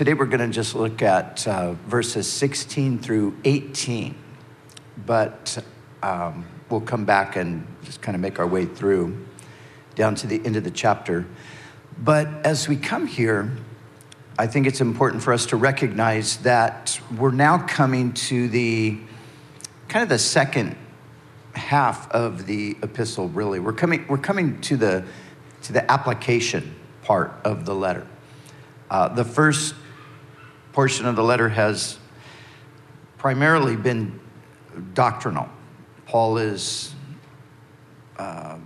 today we're going to just look at uh, verses 16 through 18, but um, we'll come back and just kind of make our way through down to the end of the chapter. But as we come here, I think it's important for us to recognize that we're now coming to the kind of the second half of the epistle really. We're coming we're coming to the to the application part of the letter. Uh, the first portion of the letter has primarily been doctrinal. Paul is uh,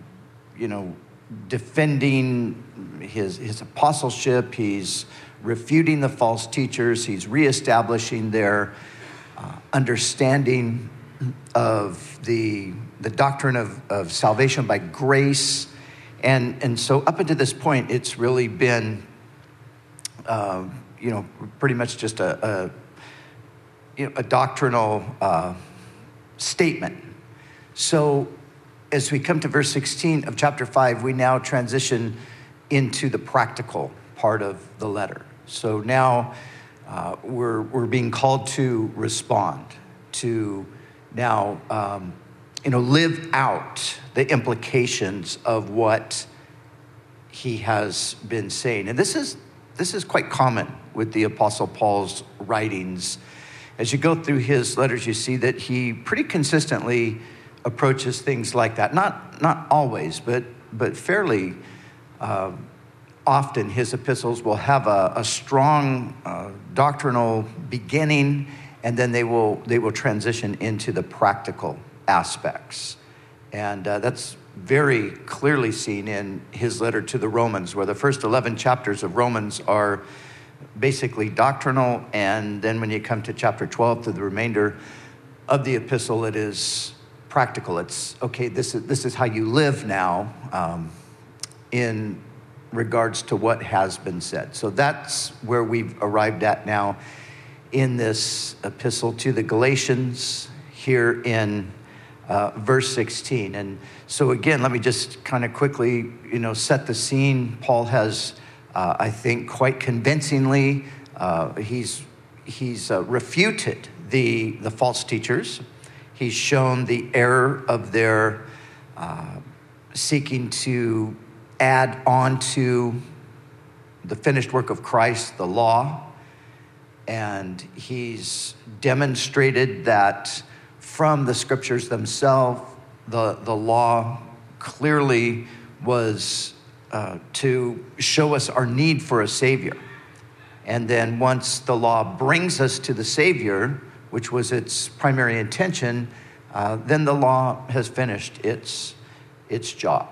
you know defending his his apostleship. He's refuting the false teachers, he's reestablishing their uh, understanding of the, the doctrine of, of salvation by grace. And, and so, up until this point, it's really been, uh, you know, pretty much just a, a, you know, a doctrinal uh, statement. So, as we come to verse 16 of chapter 5, we now transition into the practical part of the letter. So now uh, we're, we're being called to respond, to now, um, you know, live out the implications of what he has been saying. And this is, this is quite common with the Apostle Paul's writings. As you go through his letters, you see that he pretty consistently approaches things like that. Not, not always, but, but fairly uh, often his epistles will have a, a strong uh, doctrinal beginning and then they will, they will transition into the practical aspects. And uh, that's very clearly seen in his letter to the Romans, where the first 11 chapters of Romans are basically doctrinal. And then when you come to chapter 12, to the remainder of the epistle, it is practical. It's okay, this is, this is how you live now um, in regards to what has been said. So that's where we've arrived at now in this epistle to the Galatians here in uh, verse 16. And so again, let me just kind of quickly, you know, set the scene. Paul has, uh, I think, quite convincingly, uh, he's he's uh, refuted the the false teachers. He's shown the error of their uh, seeking to add on to the finished work of Christ, the law, and he's demonstrated that from the scriptures themselves, the, the law clearly was uh, to show us our need for a Savior. And then once the law brings us to the Savior, which was its primary intention, uh, then the law has finished its, its job.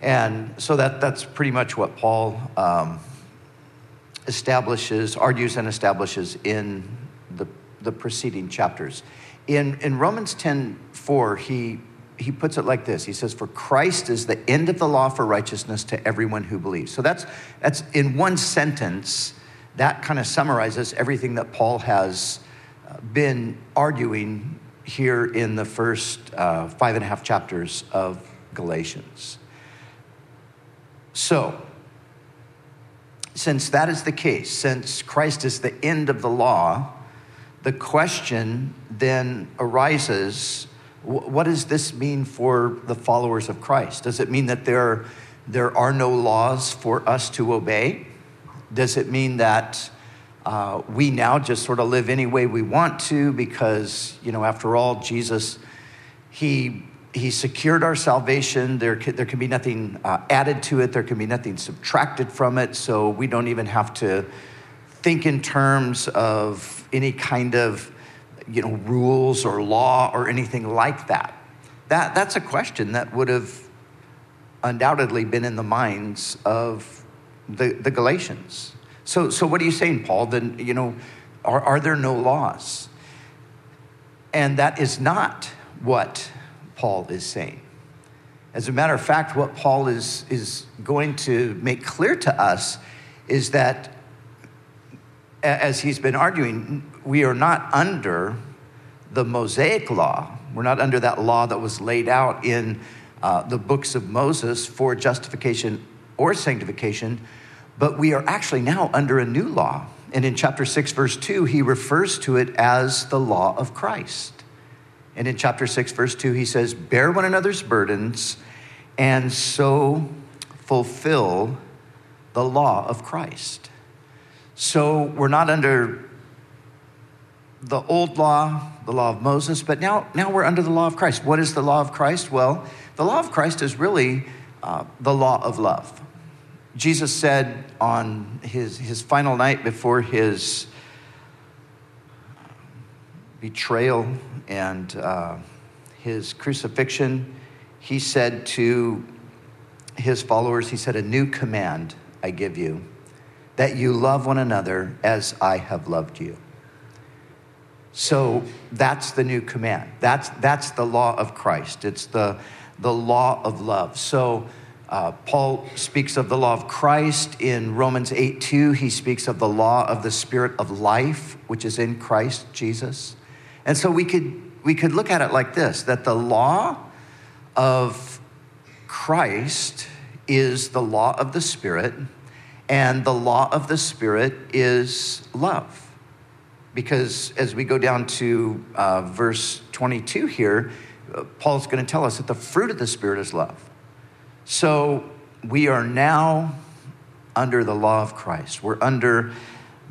And so that, that's pretty much what Paul um, establishes, argues, and establishes in the, the preceding chapters. In, in Romans 10 4, he, he puts it like this He says, For Christ is the end of the law for righteousness to everyone who believes. So that's, that's in one sentence, that kind of summarizes everything that Paul has uh, been arguing here in the first uh, five and a half chapters of Galatians. So, since that is the case, since Christ is the end of the law, the question then arises what does this mean for the followers of Christ? Does it mean that there, there are no laws for us to obey? Does it mean that uh, we now just sort of live any way we want to because, you know, after all, Jesus, he he secured our salvation. There, there can be nothing uh, added to it, there can be nothing subtracted from it. So we don't even have to think in terms of any kind of you know, rules or law or anything like that. that. That's a question that would have undoubtedly been in the minds of the, the Galatians. So, so what are you saying, Paul? Then, you know, are, are there no laws? And that is not what Paul is saying. As a matter of fact, what Paul is, is going to make clear to us is that, as he's been arguing, we are not under the Mosaic law. We're not under that law that was laid out in uh, the books of Moses for justification or sanctification, But we are actually now under a new law. And in chapter 6, verse 2, he refers to it as the law of Christ. And in chapter 6, verse 2, he says, Bear one another's burdens and so fulfill the law of Christ. So we're not under the old law, the law of Moses, but now, now we're under the law of Christ. What is the law of Christ? Well, the law of Christ is really uh, the law of love. Jesus said on his, his final night before his betrayal and uh, his crucifixion, he said to his followers, He said, A new command I give you, that you love one another as I have loved you. So that's the new command. That's, that's the law of Christ. It's the, the law of love. So uh, Paul speaks of the law of Christ in Romans 8 2. He speaks of the law of the Spirit of life, which is in Christ Jesus. And so we could, we could look at it like this that the law of Christ is the law of the Spirit, and the law of the Spirit is love. Because as we go down to uh, verse 22 here, Paul's going to tell us that the fruit of the Spirit is love. So we are now under the law of Christ. We're under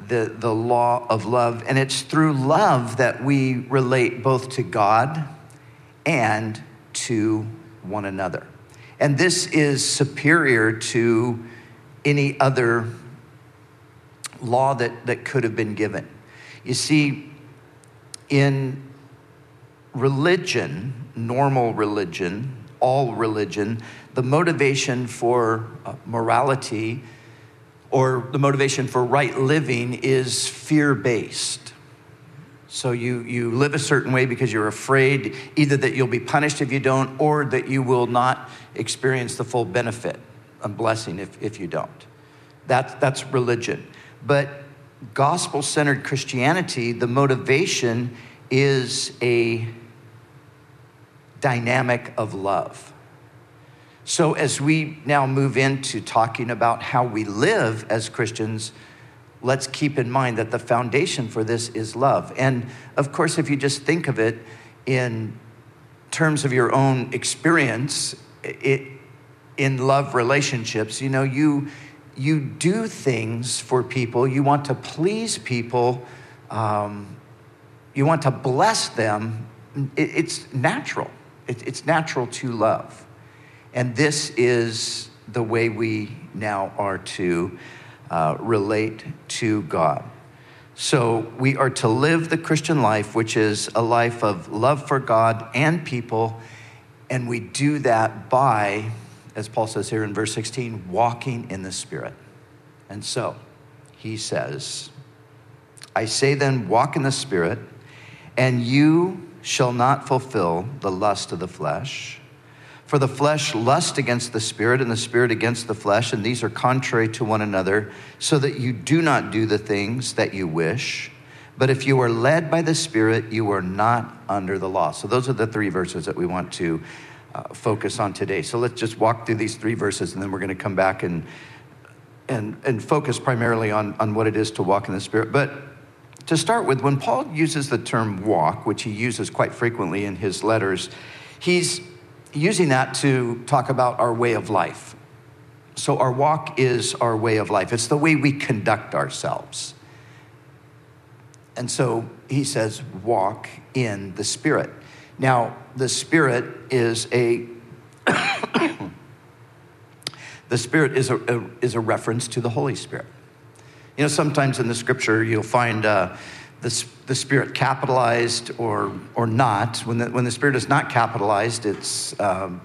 the, the law of love. And it's through love that we relate both to God and to one another. And this is superior to any other law that, that could have been given. You see, in religion, normal religion, all religion, the motivation for uh, morality or the motivation for right living is fear based. So you, you live a certain way because you're afraid either that you'll be punished if you don't or that you will not experience the full benefit and blessing if, if you don't. That, that's religion. But gospel centered Christianity, the motivation is a dynamic of love. So, as we now move into talking about how we live as Christians, let's keep in mind that the foundation for this is love. And of course, if you just think of it in terms of your own experience it, in love relationships, you know, you, you do things for people, you want to please people, um, you want to bless them. It, it's natural, it, it's natural to love. And this is the way we now are to uh, relate to God. So we are to live the Christian life, which is a life of love for God and people. And we do that by, as Paul says here in verse 16, walking in the Spirit. And so he says, I say then, walk in the Spirit, and you shall not fulfill the lust of the flesh. For the flesh lusts against the spirit, and the spirit against the flesh, and these are contrary to one another, so that you do not do the things that you wish. But if you are led by the Spirit, you are not under the law. So, those are the three verses that we want to uh, focus on today. So, let's just walk through these three verses, and then we're going to come back and, and, and focus primarily on, on what it is to walk in the Spirit. But to start with, when Paul uses the term walk, which he uses quite frequently in his letters, he's using that to talk about our way of life. So, our walk is our way of life, it's the way we conduct ourselves. And so he says, walk in the Spirit. Now, the Spirit is a. the Spirit is a, a, is a reference to the Holy Spirit. You know, sometimes in the scripture you'll find uh, the, the Spirit capitalized or, or not. When the, when the Spirit is not capitalized, it's um,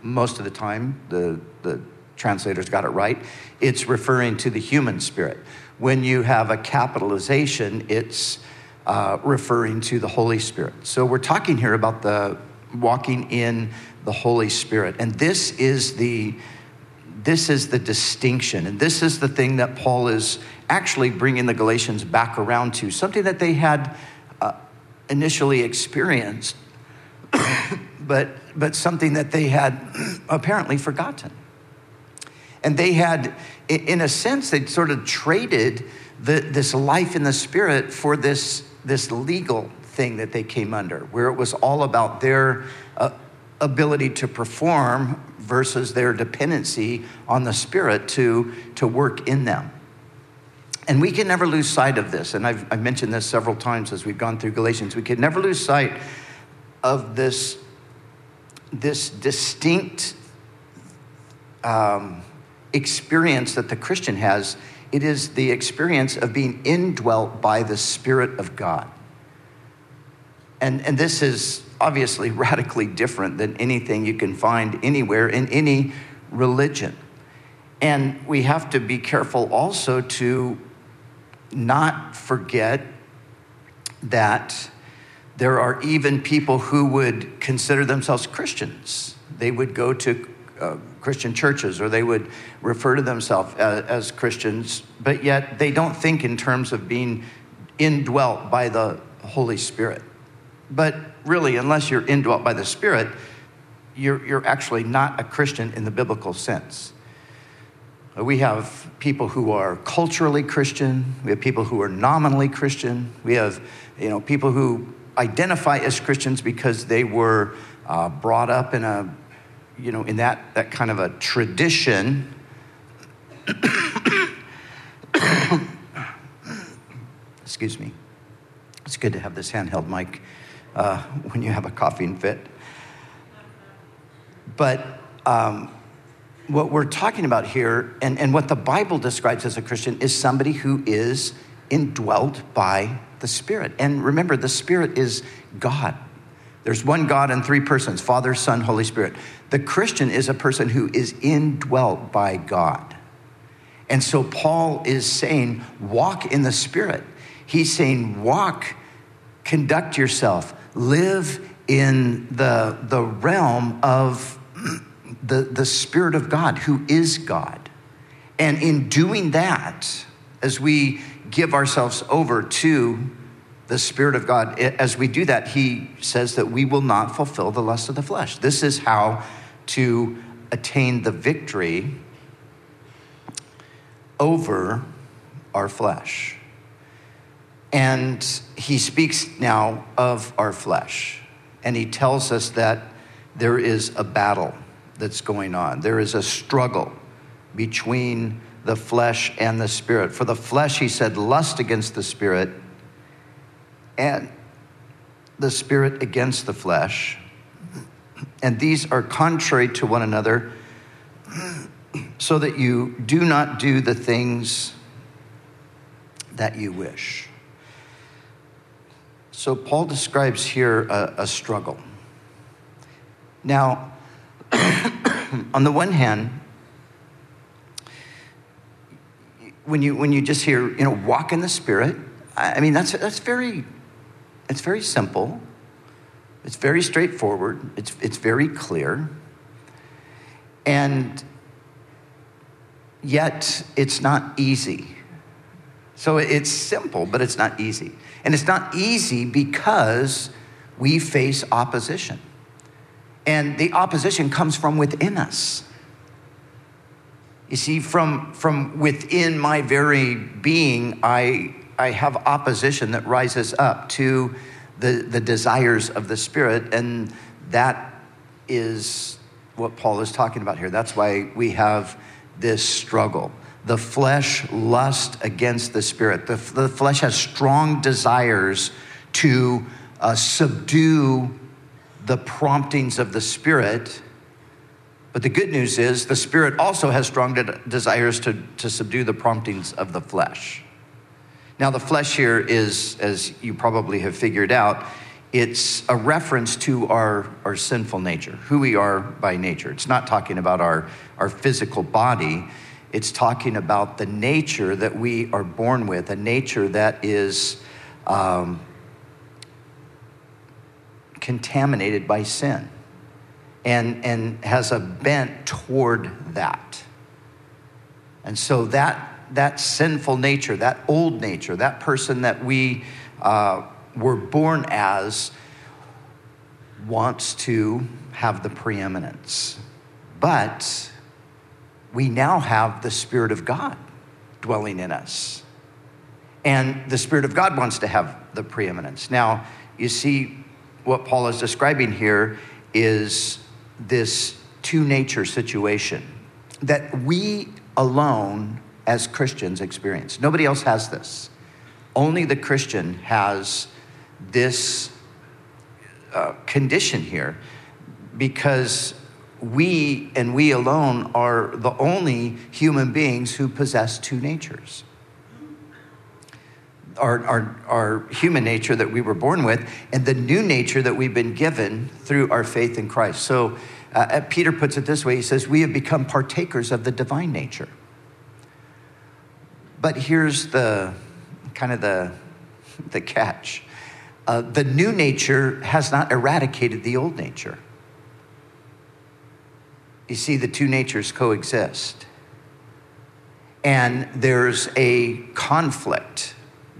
most of the time, the, the translators got it right, it's referring to the human spirit. When you have a capitalization, it's uh, referring to the Holy Spirit. So we're talking here about the walking in the Holy Spirit. And this is the this is the distinction. And this is the thing that Paul is actually bringing the Galatians back around to, something that they had uh, initially experienced, but, but something that they had apparently forgotten. And they had, in a sense, they'd sort of traded the, this life in the spirit for this, this legal thing that they came under, where it was all about their uh, ability to perform versus their dependency on the spirit to, to work in them. And we can never lose sight of this. And I've, I've mentioned this several times as we've gone through Galatians. We can never lose sight of this, this distinct um, experience that the Christian has. It is the experience of being indwelt by the Spirit of God. And, and this is obviously radically different than anything you can find anywhere in any religion. And we have to be careful also to not forget that there are even people who would consider themselves Christians. They would go to uh, Christian churches or they would refer to themselves as, as Christians, but yet they don't think in terms of being indwelt by the Holy Spirit. But really, unless you're indwelt by the Spirit, you're, you're actually not a Christian in the biblical sense. We have people who are culturally Christian. We have people who are nominally Christian. We have, you know, people who identify as Christians because they were uh, brought up in a, you know, in that, that kind of a tradition. Excuse me. It's good to have this handheld mic uh, when you have a coughing fit. But um, what we're talking about here and, and what the Bible describes as a Christian is somebody who is indwelt by the Spirit. And remember, the Spirit is God. There's one God and three persons Father, Son, Holy Spirit. The Christian is a person who is indwelt by God. And so Paul is saying, walk in the Spirit. He's saying, walk, conduct yourself, live in the, the realm of the, the Spirit of God, who is God. And in doing that, as we give ourselves over to the Spirit of God, as we do that, He says that we will not fulfill the lust of the flesh. This is how to attain the victory over our flesh. And He speaks now of our flesh, and He tells us that there is a battle that's going on. There is a struggle between the flesh and the spirit. For the flesh, he said, lust against the spirit, and the spirit against the flesh. And these are contrary to one another, so that you do not do the things that you wish. So, Paul describes here a, a struggle. Now, on the one hand, when you, when you just hear, you know, walk in the Spirit, I mean, that's, that's very, it's very simple. It's very straightforward. It's, it's very clear. And yet, it's not easy. So it's simple, but it's not easy. And it's not easy because we face opposition. And the opposition comes from within us. You see, from, from within my very being, I, I have opposition that rises up to the, the desires of the Spirit. And that is what Paul is talking about here. That's why we have this struggle. The flesh lusts against the Spirit, the, the flesh has strong desires to uh, subdue the promptings of the Spirit. But the good news is the Spirit also has strong de- desires to, to subdue the promptings of the flesh. Now, the flesh here is, as you probably have figured out, it's a reference to our, our sinful nature, who we are by nature. It's not talking about our, our physical body, it's talking about the nature that we are born with, a nature that is um, contaminated by sin and, and has a bent toward that. And so that, that sinful nature, that old nature, that person that we uh, were born as, wants to have the preeminence. But we now have the Spirit of God dwelling in us. And the Spirit of God wants to have the preeminence. Now, you see, what Paul is describing here is this two nature situation that we alone as Christians experience. Nobody else has this. Only the Christian has this uh, condition here because we and we alone are the only human beings who possess two natures. Our, our, our human nature that we were born with, and the new nature that we've been given through our faith in Christ. So, uh, Peter puts it this way he says, We have become partakers of the divine nature. But here's the kind of the, the catch uh, the new nature has not eradicated the old nature. You see, the two natures coexist. And there's a conflict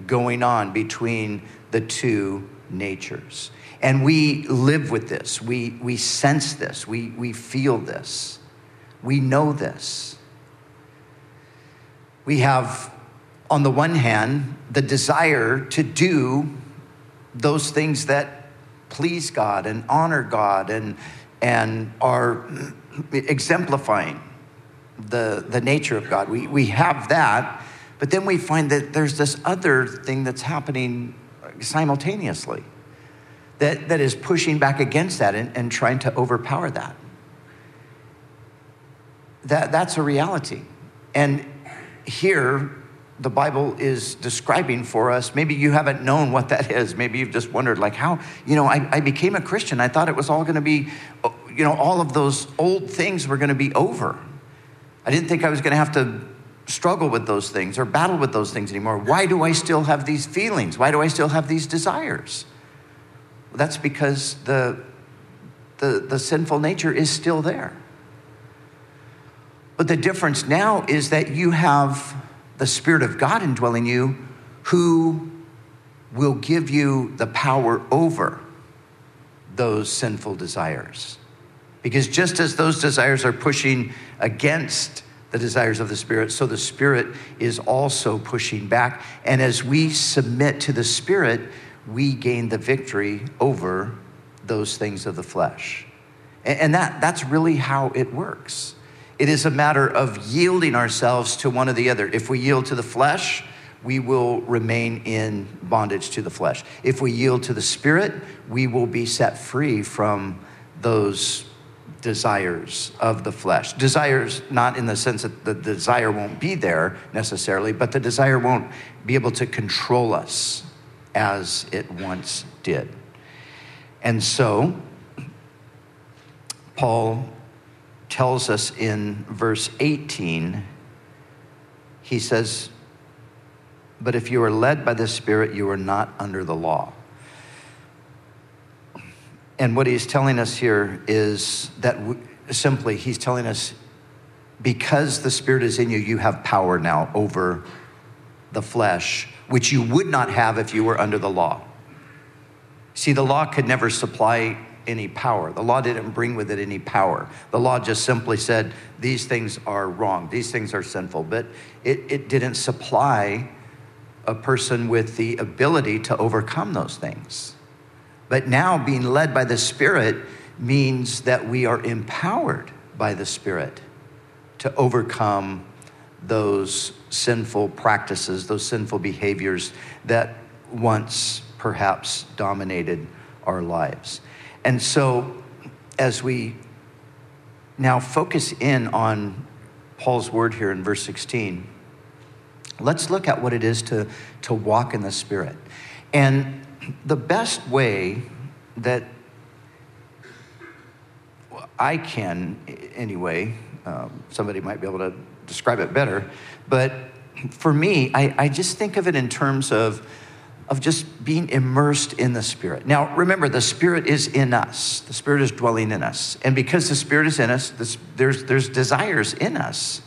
going on between the two natures. And we live with this. We, we sense this. We, we feel this. We know this. We have, on the one hand, the desire to do those things that please God and honor God and, and are exemplifying the, the nature of God. We, we have that, but then we find that there's this other thing that's happening simultaneously that, that is pushing back against that and, and trying to overpower that. that. That's a reality. And here, the Bible is describing for us. Maybe you haven't known what that is. Maybe you've just wondered, like, how, you know, I, I became a Christian. I thought it was all going to be, oh, you know, all of those old things were going to be over. I didn't think I was going to have to struggle with those things or battle with those things anymore. Why do I still have these feelings? Why do I still have these desires? Well, that's because the, the, the sinful nature is still there. But the difference now is that you have the Spirit of God indwelling you who will give you the power over those sinful desires. Because just as those desires are pushing against the desires of the Spirit, so the Spirit is also pushing back. And as we submit to the Spirit, we gain the victory over those things of the flesh. And that, that's really how it works. It is a matter of yielding ourselves to one or the other. If we yield to the flesh, we will remain in bondage to the flesh. If we yield to the Spirit, we will be set free from those desires of the flesh. Desires, not in the sense that the desire won't be there necessarily, but the desire won't be able to control us as it once did. And so, Paul tells us in verse 18, he says, But if you are led by the Spirit, you are not under the law. And what he's telling us here is that simply, he's telling us because the Spirit is in you, you have power now over the flesh, which you would not have if you were under the law. See, the law could never supply any power. The law didn't bring with it any power. The law just simply said, these things are wrong, these things are sinful. But it, it didn't supply a person with the ability to overcome those things. But now, being led by the Spirit means that we are empowered by the Spirit to overcome those sinful practices, those sinful behaviors that once perhaps dominated our lives. And so, as we now focus in on Paul's word here in verse 16, let's look at what it is to, to walk in the Spirit. And the best way that I can, anyway, um, somebody might be able to describe it better, but for me, I, I just think of it in terms of of just being immersed in the Spirit. Now, remember, the Spirit is in us, the Spirit is dwelling in us. And because the Spirit is in us, this, there's, there's desires in us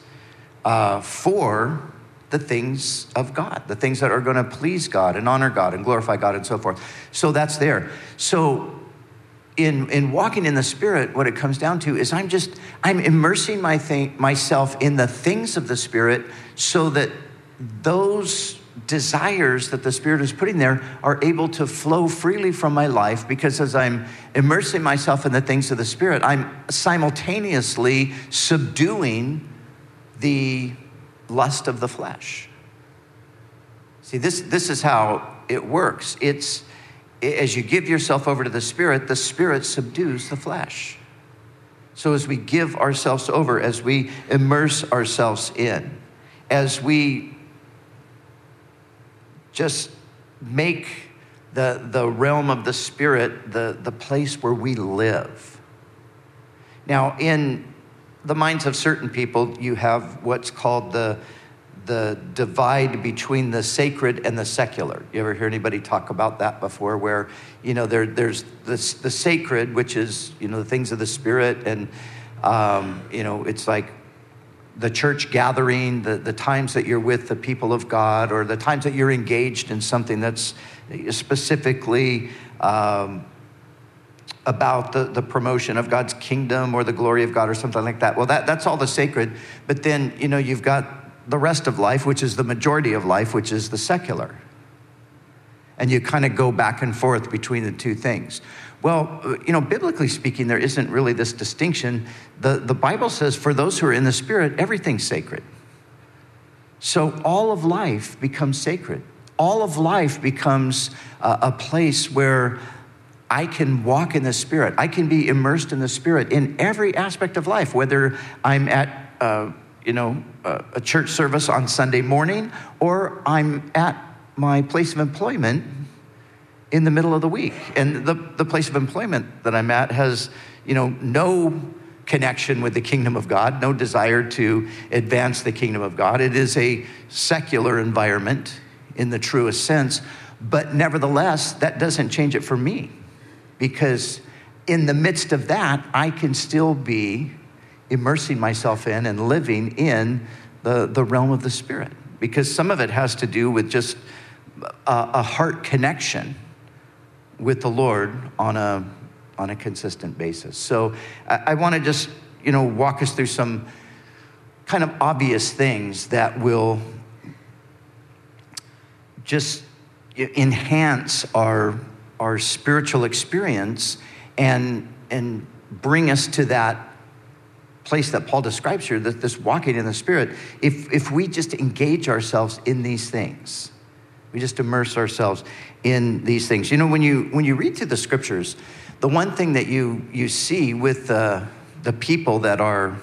uh, for the things of God, the things that are going to please God and honor God and glorify God and so forth. So that's there. So in, in walking in the Spirit, what it comes down to is I'm just, I'm immersing my thing, myself in the things of the Spirit so that those desires that the Spirit is putting there are able to flow freely from my life because as I'm immersing myself in the things of the Spirit, I'm simultaneously subduing the lust of the flesh. See, this, this is how it works. It's as you give yourself over to the Spirit, the Spirit subdues the flesh. So as we give ourselves over, as we immerse ourselves in, as we just make the, the realm of the Spirit the, the place where we live. Now, in the minds of certain people, you have what's called the the divide between the sacred and the secular. You ever hear anybody talk about that before? Where, you know, there, there's the, the sacred, which is, you know, the things of the spirit, and, um, you know, it's like the church gathering, the, the times that you're with the people of God, or the times that you're engaged in something that's specifically um, about the, the promotion of God's kingdom or the glory of God or something like that. Well, that, that's all the sacred. But then, you know, you've got the rest of life, which is the majority of life, which is the secular. And you kind of go back and forth between the two things. Well, you know, biblically speaking, there isn't really this distinction. The, the Bible says for those who are in the Spirit, everything's sacred. So all of life becomes sacred. All of life becomes a, a place where I can walk in the Spirit. I can be immersed in the Spirit in every aspect of life, whether I'm at uh, you know, a, a church service on Sunday morning, or I'm at my place of employment in the middle of the week. And the, the place of employment that I'm at has, you know, no connection with the kingdom of God, no desire to advance the kingdom of God. It is a secular environment in the truest sense, but nevertheless, that doesn't change it for me because in the midst of that, I can still be immersing myself in and living in the, the realm of the Spirit. Because some of it has to do with just a, a heart connection with the Lord on a, on a consistent basis. So I, I want to just, you know, walk us through some kind of obvious things that will just enhance our, our spiritual experience and, and bring us to that place that Paul describes here, that this walking in the Spirit, if, if we just engage ourselves in these things, we just immerse ourselves in these things. You know, when you, when you read through the scriptures, the one thing that you, you see with the, the people that are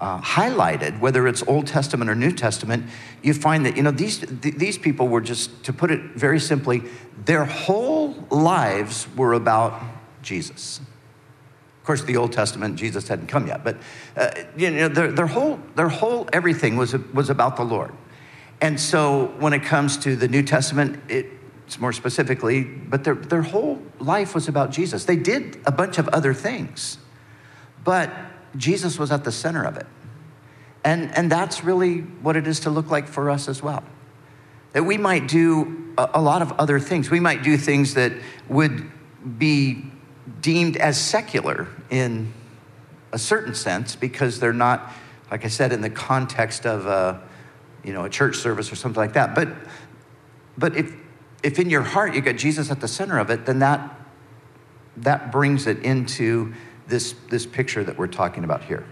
uh, highlighted, whether it's Old Testament or New Testament, you find that, you know, these, th- these people were just, to put it very simply, their whole lives were about Jesus Of course, the Old Testament, Jesus hadn't come yet, but uh, you know, their, their, whole, their whole everything was, was about the Lord. And so when it comes to the New Testament, it's more specifically, but their, their whole life was about Jesus. They did a bunch of other things, but Jesus was at the center of it. And, and that's really what it is to look like for us as well. That we might do a, a lot of other things. We might do things that would be deemed as secular in a certain sense because they're not, like I said, in the context of a, you know, a church service or something like that. But, but if, if in your heart you got Jesus at the center of it, then that, that brings it into this, this picture that we're talking about here.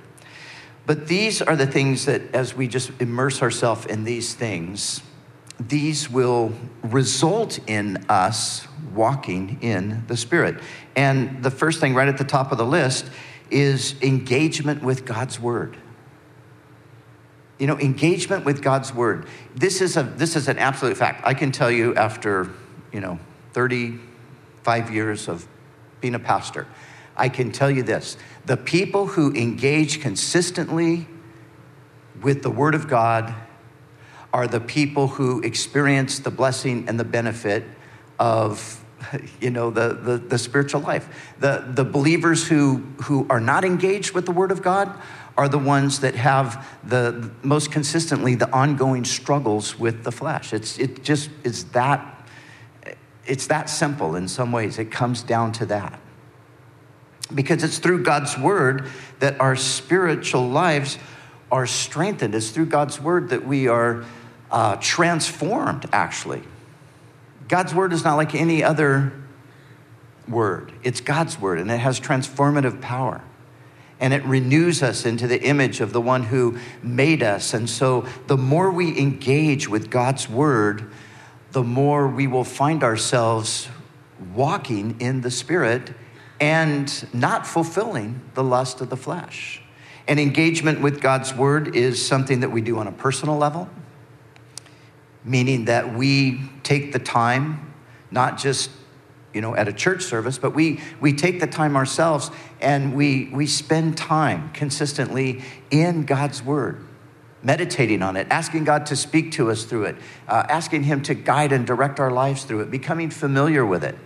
But these are the things that, as we just immerse ourselves in these things, these will result in us walking in the Spirit. And the first thing right at the top of the list is engagement with God's Word. You know, engagement with God's Word. This is, a, this is an absolute fact. I can tell you after, you know, 35 years of being a pastor, I can tell you this the people who engage consistently with the Word of God are the people who experience the blessing and the benefit of you know the, the, the, spiritual life the, the believers who, who are not engaged with the word of god are the ones that have the most consistently the ongoing struggles with the flesh it's it just is that it's that simple in some ways it comes down to that because it's through God's word that our spiritual lives are strengthened. It's through God's word that we are uh, transformed, actually. God's word is not like any other word, it's God's word, and it has transformative power. And it renews us into the image of the one who made us. And so, the more we engage with God's word, the more we will find ourselves walking in the Spirit and not fulfilling the lust of the flesh. And engagement with God's word is something that we do on a personal level, meaning that we take the time, not just you know, at a church service, but we, we take the time ourselves and we, we spend time consistently in God's Word, meditating on it, asking God to speak to us through it, uh, asking Him to guide and direct our lives through it, becoming familiar with it.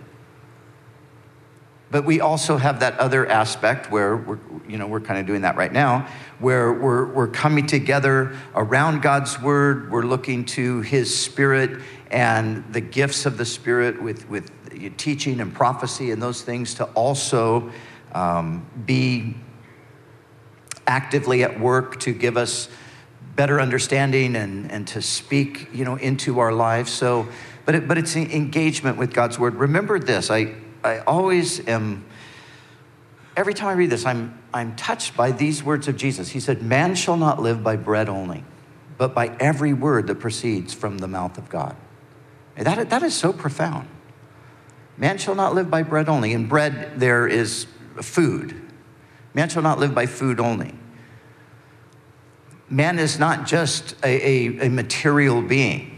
But we also have that other aspect where we're, you know, we're kind of doing that right now, where we're, we're coming together around God's word. We're looking to his spirit and the gifts of the spirit with, with teaching and prophecy and those things to also um, be actively at work to give us better understanding and, and to speak, you know, into our lives. So, but, it, but it's engagement with God's word. Remember this, I, I always am, every time I read this, I'm, I'm touched by these words of Jesus. He said, Man shall not live by bread only, but by every word that proceeds from the mouth of God. That, that is so profound. Man shall not live by bread only. And bread, there is food. Man shall not live by food only. Man is not just a, a, a material being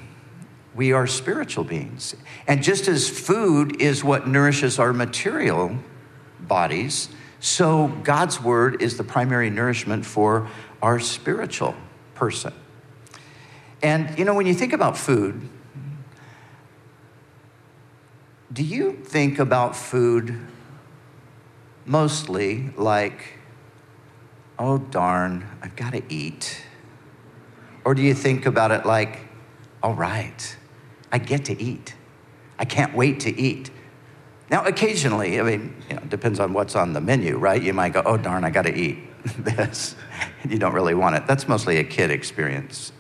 we are spiritual beings. And just as food is what nourishes our material bodies, so God's word is the primary nourishment for our spiritual person. And you know, when you think about food, do you think about food mostly like, oh darn, I've got to eat? Or do you think about it like, all right, I get to eat. I can't wait to eat. Now, occasionally, I mean, you know, depends on what's on the menu, right? You might go, oh, darn, I got to eat this. you don't really want it. That's mostly a kid experience.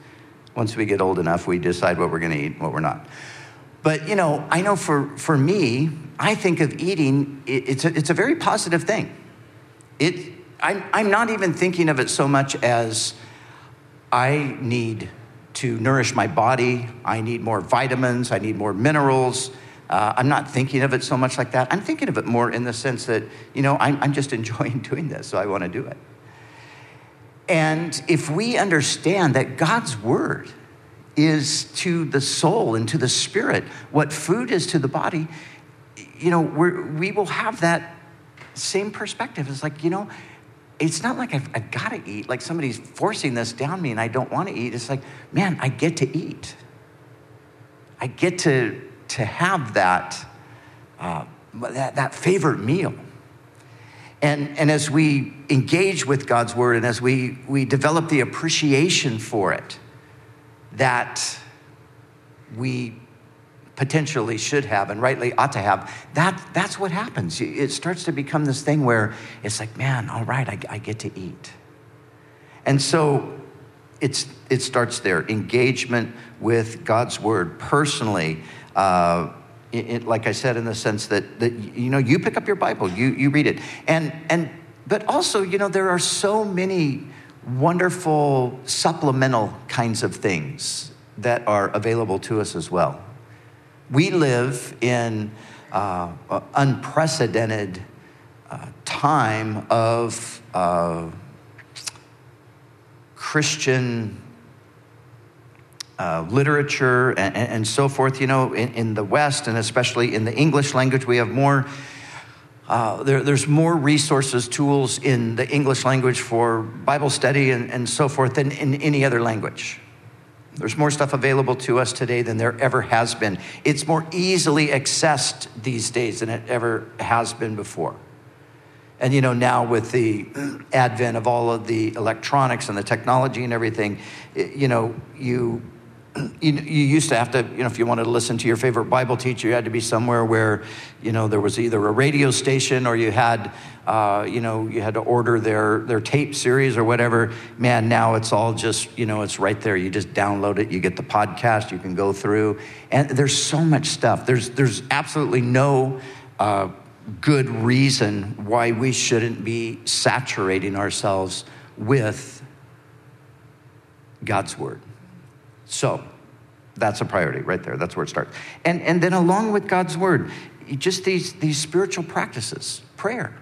Once we get old enough, we decide what we're going to eat and what we're not. But, you know, I know for, for me, I think of eating, it, it's, a, it's a very positive thing. It, I'm, I'm not even thinking of it so much as I need to nourish my body. I need more vitamins. I need more minerals. Uh, I'm not thinking of it so much like that. I'm thinking of it more in the sense that, you know, I'm, I'm just enjoying doing this, so I want to do it. And if we understand that God's word is to the soul and to the spirit what food is to the body, you know, we will have that same perspective. It's like, you know, it's not like I've, I've got to eat, like somebody's forcing this down me and I don't want to eat. It's like, man, I get to eat. I get to, to have that, uh, that, that favorite meal. And, and as we engage with God's word and as we, we develop the appreciation for it that we potentially should have and rightly ought to have, that, that's what happens. It starts to become this thing where it's like, man, all right, I, I get to eat. And so it's, it starts there engagement with God's word personally. Uh, it, it, like I said, in the sense that, that you know, you pick up your Bible, you, you read it. And, and, but also, you know, there are so many wonderful supplemental kinds of things that are available to us as well. We live in uh, unprecedented uh, time of uh, Christian uh, literature and, and, so forth. You know, in, in, the West and especially in the English language, we have more. Uh, there, there's more resources, tools in the English language for Bible study and, and so forth than in any other language. There's more stuff available to us today than there ever has been. It's more easily accessed these days than it ever has been before. And you know, now with the advent of all of the electronics and the technology and everything, you know, you you, you used to have to, you know, if you wanted to listen to your favorite Bible teacher, you had to be somewhere where, you know, there was either a radio station or you had, uh, you know, you had to order their, their tape series or whatever. Man, now it's all just, you know, it's right there. You just download it, you get the podcast, you can go through. And there's so much stuff. There's, there's absolutely no uh, good reason why we shouldn't be saturating ourselves with God's Word. So that's a priority right there. That's where it starts. And, and then along with God's word, just these, these spiritual practices, prayer.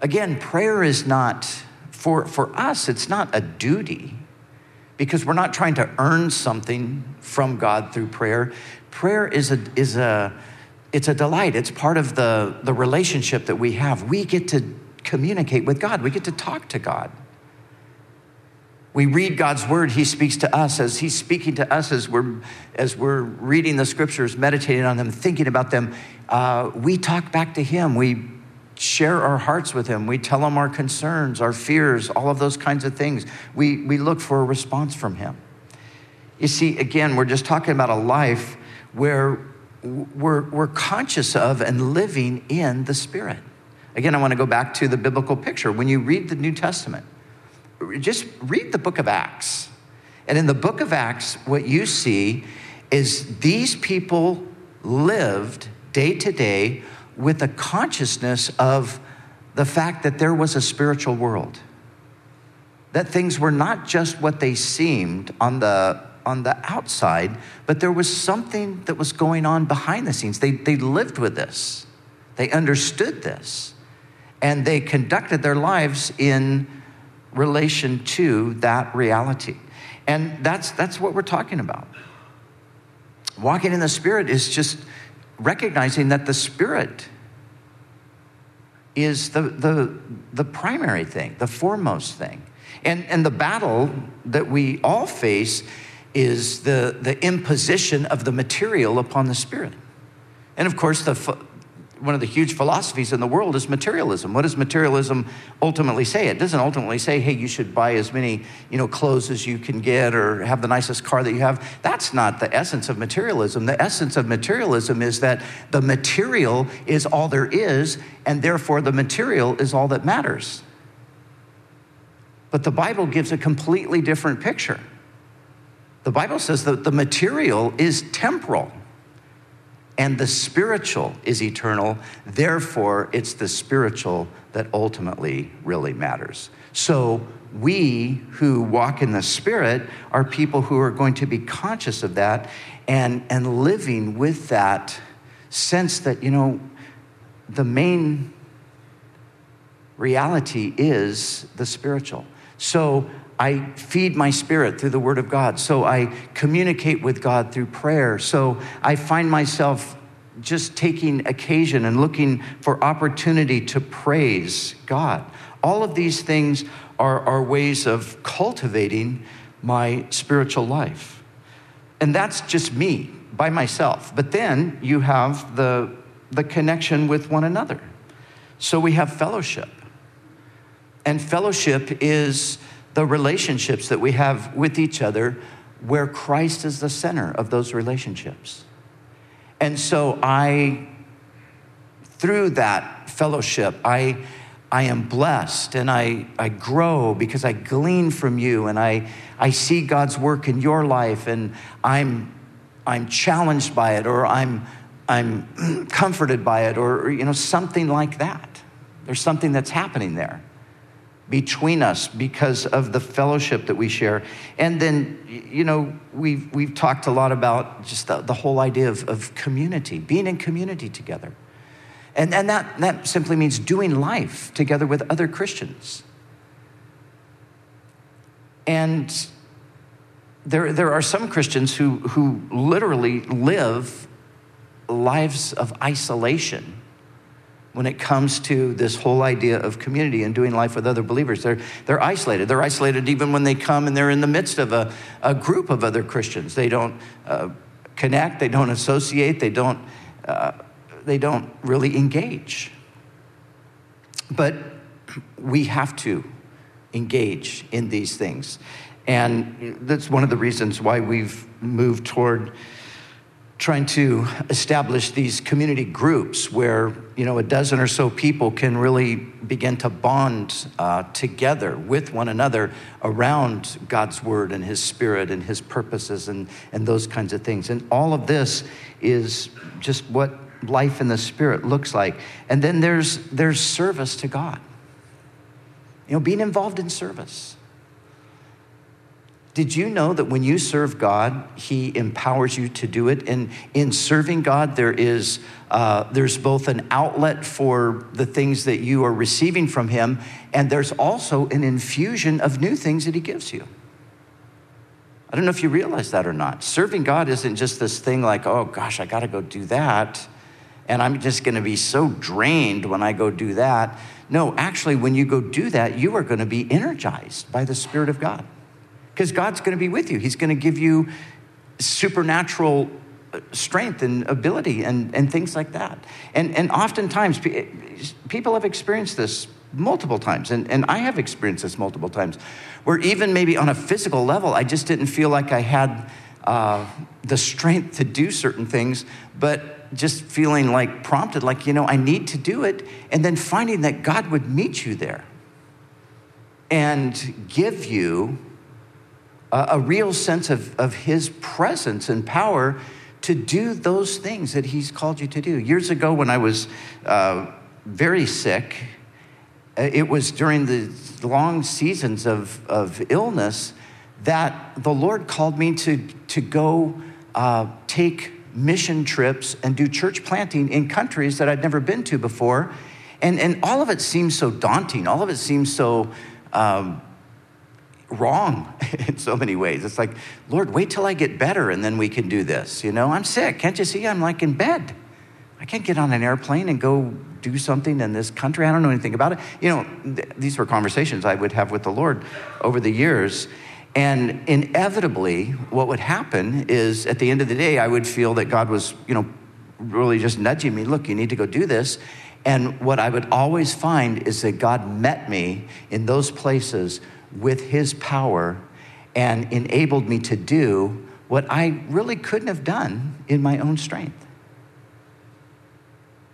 Again, prayer is not, for, for us, it's not a duty because we're not trying to earn something from God through prayer. Prayer is a, is a, it's a delight. It's part of the, the relationship that we have. We get to communicate with God. We get to talk to God we read God's word, He speaks to us as He's speaking to us as we're, as we're reading the scriptures, meditating on them, thinking about them. Uh, we talk back to Him. We share our hearts with Him. We tell Him our concerns, our fears, all of those kinds of things. We, we look for a response from Him. You see, again, we're just talking about a life where we're, we're conscious of and living in the Spirit. Again, I want to go back to the biblical picture. When you read the New Testament, just read the book of Acts. And in the book of Acts, what you see is these people lived day to day with a consciousness of the fact that there was a spiritual world. That things were not just what they seemed on the, on the outside, but there was something that was going on behind the scenes. They, they lived with this, they understood this, and they conducted their lives in relation to that reality. And that's, that's what we're talking about. Walking in the Spirit is just recognizing that the Spirit is the, the, the primary thing, the foremost thing. And, and the battle that we all face is the, the imposition of the material upon the Spirit. And of course, the, one of the huge philosophies in the world is materialism. What does materialism ultimately say? It doesn't ultimately say, hey, you should buy as many you know, clothes as you can get or have the nicest car that you have. That's not the essence of materialism. The essence of materialism is that the material is all there is, and therefore the material is all that matters. But the Bible gives a completely different picture. The Bible says that the material is temporal and the spiritual is eternal. Therefore, it's the spiritual that ultimately really matters. So, we who walk in the Spirit are people who are going to be conscious of that and, and living with that sense that, you know, the main reality is the spiritual. So, I feed my spirit through the Word of God. So I communicate with God through prayer. So I find myself just taking occasion and looking for opportunity to praise God. All of these things are, are ways of cultivating my spiritual life. And that's just me by myself. But then you have the, the connection with one another. So we have fellowship. And fellowship is the relationships that we have with each other where Christ is the center of those relationships. And so I, through that fellowship, I, I am blessed and I, I grow because I glean from you and I, I see God's work in your life and I'm, I'm challenged by it or I'm, I'm comforted by it or, you know, something like that. There's something that's happening there between us because of the fellowship that we share. And then, you know, we've, we've talked a lot about just the, the whole idea of, of community, being in community together. And, and that, that simply means doing life together with other Christians. And there, there are some Christians who, who literally live lives of isolation when it comes to this whole idea of community and doing life with other believers. They're, they're isolated. They're isolated even when they come and they're in the midst of a, a group of other Christians. They don't uh, connect, they don't associate, they don't, uh, they don't really engage. But we have to engage in these things. And that's one of the reasons why we've moved toward trying to establish these community groups where you know a dozen or so people can really begin to bond uh, together with one another around god's word and his spirit and his purposes and, and those kinds of things. And all of this is just what life in the spirit looks like. And then there's there's service to god. You know being involved in service did you know that when you serve God, He empowers you to do it? And in serving God, there is uh, there's both an outlet for the things that you are receiving from Him, and there's also an infusion of new things that He gives you. I don't know if you realize that or not. Serving God isn't just this thing like, oh gosh, I got to go do that, and I'm just going to be so drained when I go do that. No, actually, when you go do that, you are going to be energized by the Spirit of God because God's going to be with you. He's going to give you supernatural uh, strength and ability and, and things like that. And, and oftentimes, people have experienced this multiple times, and, and I have experienced this multiple times, where even maybe on a physical level, I just didn't feel like I had uh, the strength to do certain things, but just feeling like prompted, like, you know, I need to do it, and then finding that God would meet you there and give you a, real sense of, of His presence and power to do those things that He's called you to do. Years ago, when I was uh, very sick, uh, it was during the long seasons of, of illness that the Lord called me to, to go uh, take mission trips and do church planting in countries that I'd never been to before. And, and all of it seems so daunting. All of it seems so um, wrong in so many ways. It's like, Lord, wait till I get better and then we can do this. You know, I'm sick. Can't you see? I'm like in bed. I can't get on an airplane and go do something in this country. I don't know anything about it. You know, th- these were conversations I would have with the Lord over the years. And inevitably, what would happen is at the end of the day, I would feel that God was, you know, really just nudging me, look, you need to go do this. And what I would always find is that God met me in those places with his power and enabled me to do what I really couldn't have done in my own strength.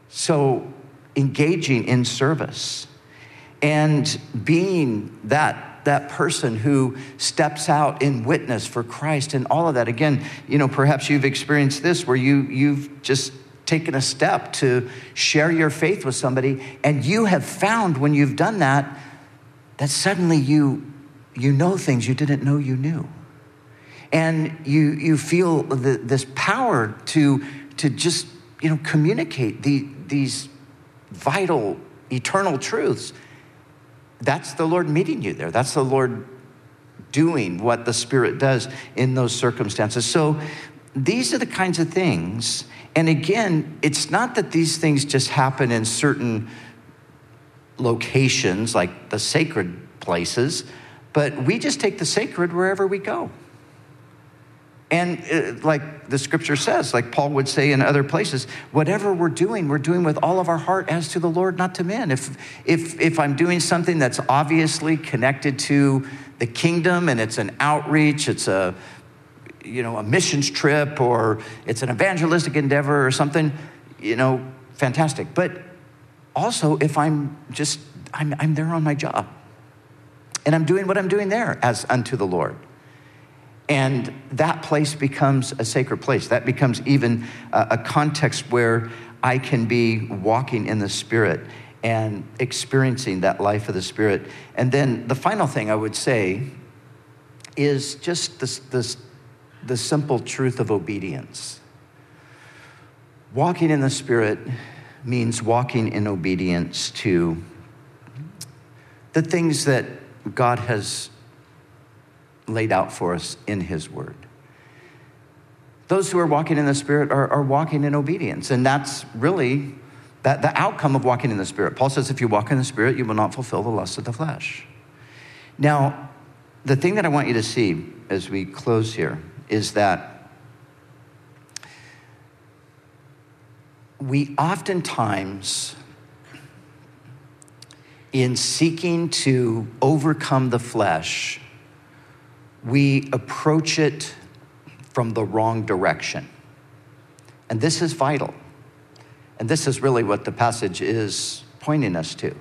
So, engaging in service and being that, that person who steps out in witness for Christ and all of that. Again, you know, perhaps you've experienced this where you, you've just taken a step to share your faith with somebody, and you have found when you've done that that suddenly you you know things you didn't know you knew. And you, you feel the, this power to, to just you know, communicate the, these vital, eternal truths. That's the Lord meeting you there. That's the Lord doing what the Spirit does in those circumstances. So these are the kinds of things. And again, it's not that these things just happen in certain locations, like the sacred places but we just take the sacred wherever we go. And uh, like the scripture says, like Paul would say in other places, whatever we're doing, we're doing with all of our heart as to the Lord, not to men. If, if, if I'm doing something that's obviously connected to the kingdom and it's an outreach, it's a, you know, a missions trip or it's an evangelistic endeavor or something, you know, fantastic. But also if I'm just, I'm, I'm there on my job and I'm doing what I'm doing there as unto the Lord. And that place becomes a sacred place. That becomes even a, context where I can be walking in the Spirit and experiencing that life of the Spirit. And then the final thing I would say is just this, this, the simple truth of obedience. Walking in the Spirit means walking in obedience to the things that God has laid out for us in His Word. Those who are walking in the Spirit are, are walking in obedience, and that's really that, the outcome of walking in the Spirit. Paul says, if you walk in the Spirit, you will not fulfill the lust of the flesh. Now, the thing that I want you to see as we close here is that we oftentimes in seeking to overcome the flesh, we approach it from the wrong direction. And this is vital. And this is really what the passage is pointing us to.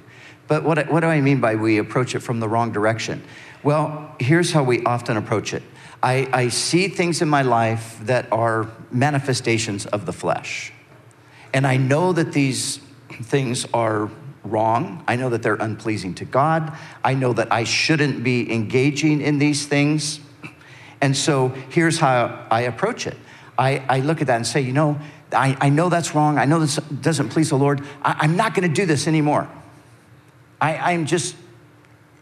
But what, what do I mean by we approach it from the wrong direction? Well, here's how we often approach it I, I see things in my life that are manifestations of the flesh. And I know that these things are wrong. I know that they're unpleasing to God. I know that I shouldn't be engaging in these things. And so here's how I approach it I, I look at that and say, you know, I, I know that's wrong. I know this doesn't please the Lord. I, am not going to do this anymore. I, I'm just,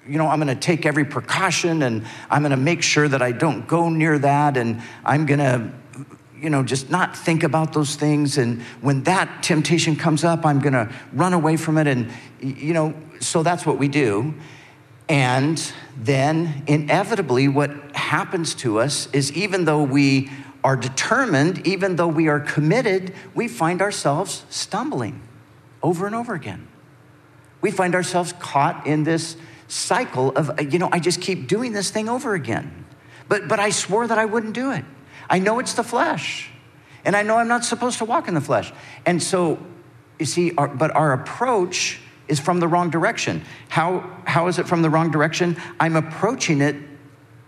you know, I'm going to take every precaution and I'm going to make sure that I don't go near that and I'm going to you know, just not think about those things. And when that temptation comes up, I'm going to run away from it. And, you know, so that's what we do. And then inevitably, what happens to us is even though we are determined, even though we are committed, we find ourselves stumbling over and over again. We find ourselves caught in this cycle of, you know, I just keep doing this thing over again. But, but I swore that I wouldn't do it. I know it's the flesh. And I know I'm not supposed to walk in the flesh. And so, you see, our, but our approach is from the wrong direction. How, how is it from the wrong direction? I'm approaching it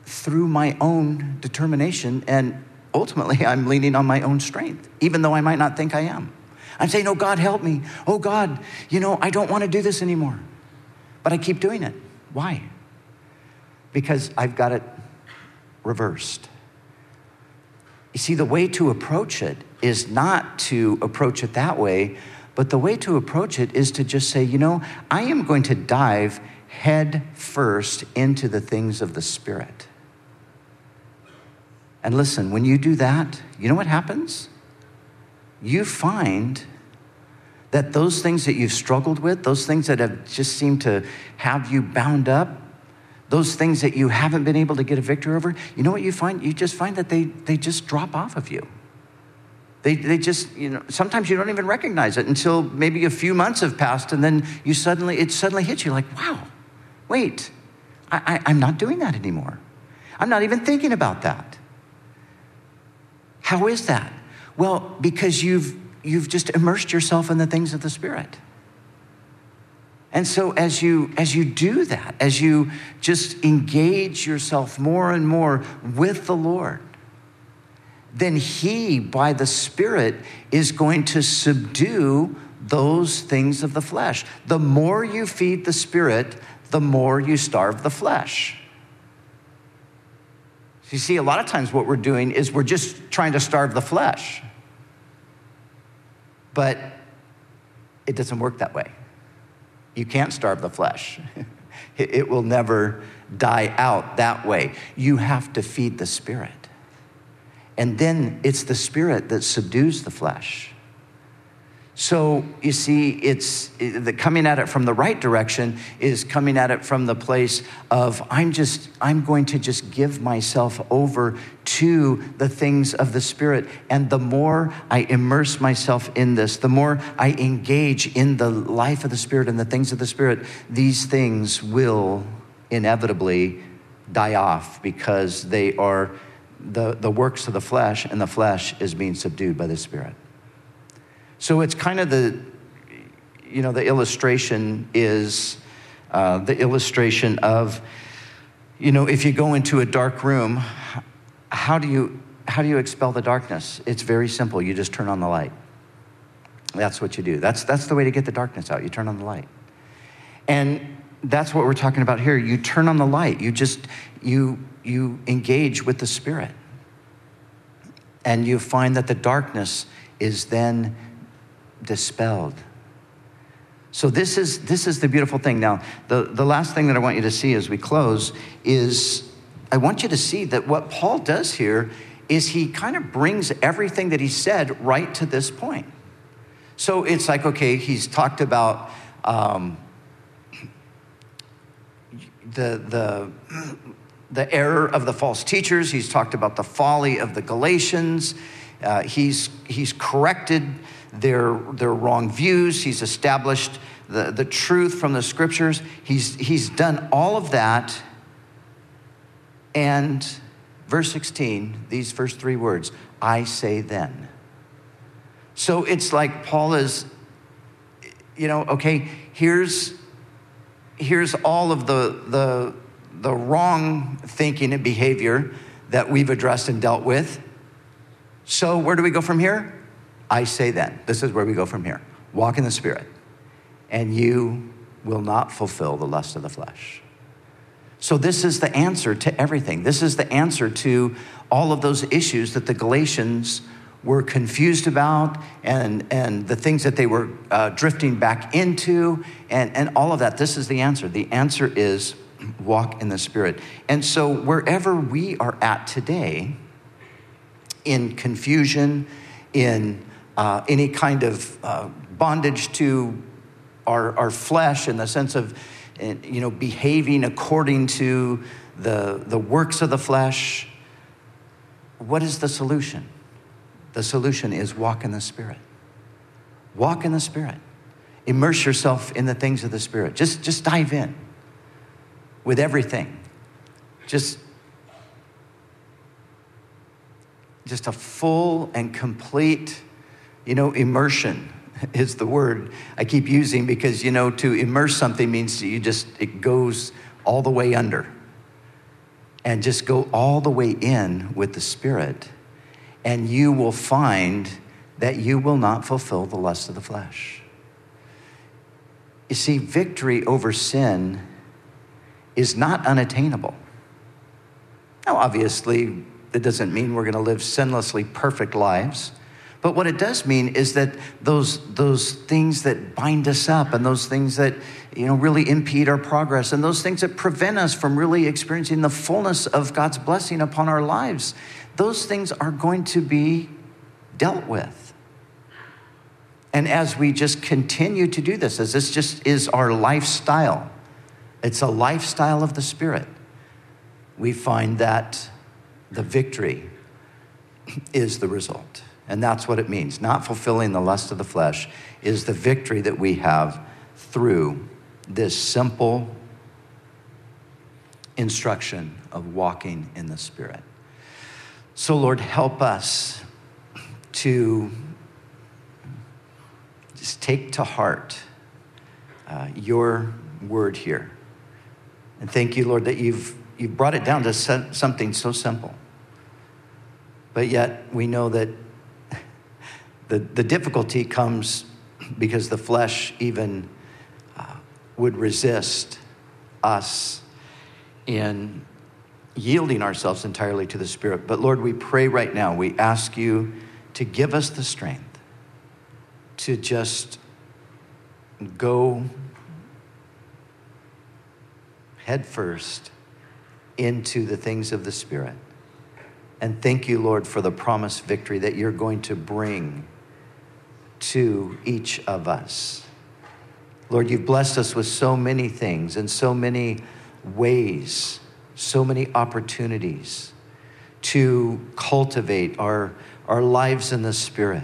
through my own determination, and ultimately, I'm leaning on my own strength, even though I might not think I am. I'm saying, Oh, God, help me. Oh, God, you know, I don't want to do this anymore. But I keep doing it. Why? Because I've got it reversed. You see, the way to approach it is not to approach it that way, but the way to approach it is to just say, you know, I am going to dive head first into the things of the Spirit. And listen, when you do that, you know what happens? You find that those things that you've struggled with, those things that have just seemed to have you bound up, those things that you haven't been able to get a victory over, you know what you find? You just find that they, they just drop off of you. They, they just, you know, sometimes you don't even recognize it until maybe a few months have passed and then you suddenly, it suddenly hits you like, wow, wait, I, I, I'm not doing that anymore. I'm not even thinking about that. How is that? Well, because you've, you've just immersed yourself in the things of the Spirit. And so as you as you do that, as you just engage yourself more and more with the Lord, then he by the spirit is going to subdue those things of the flesh. The more you feed the spirit, the more you starve the flesh. You see, a lot of times what we're doing is we're just trying to starve the flesh. But it doesn't work that way. You can't starve the flesh, it will never die out that way. You have to feed the spirit. And then it's the spirit that subdues the flesh. So you see, it's the coming at it from the right direction is coming at it from the place of I'm just I'm going to just give myself over to the things of the spirit and the more I immerse myself in this the more I engage in the life of the spirit and the things of the spirit these things will inevitably die off because they are the, the works of the flesh and the flesh is being subdued by the spirit. So it's kind of the, you know, the illustration is uh, the illustration of, you know, if you go into a dark room, how do you how do you expel the darkness? It's very simple. You just turn on the light. That's what you do. That's that's the way to get the darkness out. You turn on the light. And that's what we're talking about here. You turn on the light. You just you you engage with the spirit. And you find that the darkness is then dispelled. So this is this is the beautiful thing. Now, the, the last thing that I want you to see as we close is I want you to see that what Paul does here is he kind of brings everything that he said right to this point. So it's like, okay, he's talked about um, the, the, the error of the false teachers. He's talked about the folly of the Galatians. Uh, he's, he's corrected their, their wrong views. He's established the, the truth from the scriptures. He's, he's done all of that. And verse 16, these first three words, I say then. So it's like Paul is, you know, okay, here's here's all of the the the wrong thinking and behavior that we've addressed and dealt with. So where do we go from here? I say then, this is where we go from here. Walk in the Spirit, and you will not fulfill the lust of the flesh. So, this is the answer to everything. This is the answer to all of those issues that the Galatians were confused about and, and the things that they were uh, drifting back into and, and all of that. This is the answer. The answer is walk in the Spirit. And so, wherever we are at today, in confusion, in uh, any kind of uh, bondage to our, our flesh in the sense of you know, behaving according to the, the works of the flesh, what is the solution? The solution is walk in the Spirit. Walk in the Spirit. Immerse yourself in the things of the Spirit. Just, just dive in with everything. Just, just a full and complete, you know, immersion is the word I keep using because, you know, to immerse something means you just, it goes all the way under. And just go all the way in with the Spirit, and you will find that you will not fulfill the lust of the flesh. You see, victory over sin is not unattainable. Now, obviously, that doesn't mean we're going to live sinlessly perfect lives. But what it does mean is that those, those things that bind us up and those things that you know, really impede our progress and those things that prevent us from really experiencing the fullness of God's blessing upon our lives, those things are going to be dealt with. And as we just continue to do this, as this just is our lifestyle, it's a lifestyle of the Spirit, we find that the victory is the result. And that's what it means. Not fulfilling the lust of the flesh is the victory that we have through this simple instruction of walking in the Spirit. So, Lord, help us to just take to heart uh, your word here. And thank you, Lord, that you've, you've brought it down to something so simple. But yet we know that the, the difficulty comes because the flesh even uh, would resist us in yielding ourselves entirely to the Spirit. But Lord, we pray right now, we ask you to give us the strength to just go headfirst into the things of the Spirit. And thank you, Lord, for the promised victory that you're going to bring to each of us. Lord, you've blessed us with so many things and so many ways, so many opportunities to cultivate our, our lives in the Spirit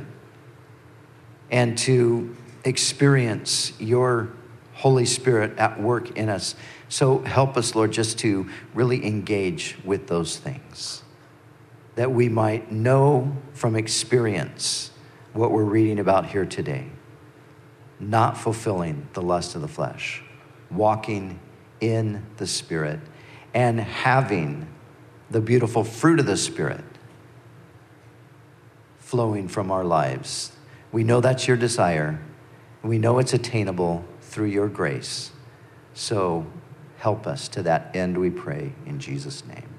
and to experience your Holy Spirit at work in us. So help us, Lord, just to really engage with those things, that we might know from experience what we're reading about here today not fulfilling the lust of the flesh, walking in the Spirit, and having the beautiful fruit of the Spirit flowing from our lives. We know that's your desire. We know it's attainable through your grace. So help us to that end, we pray. In Jesus' name.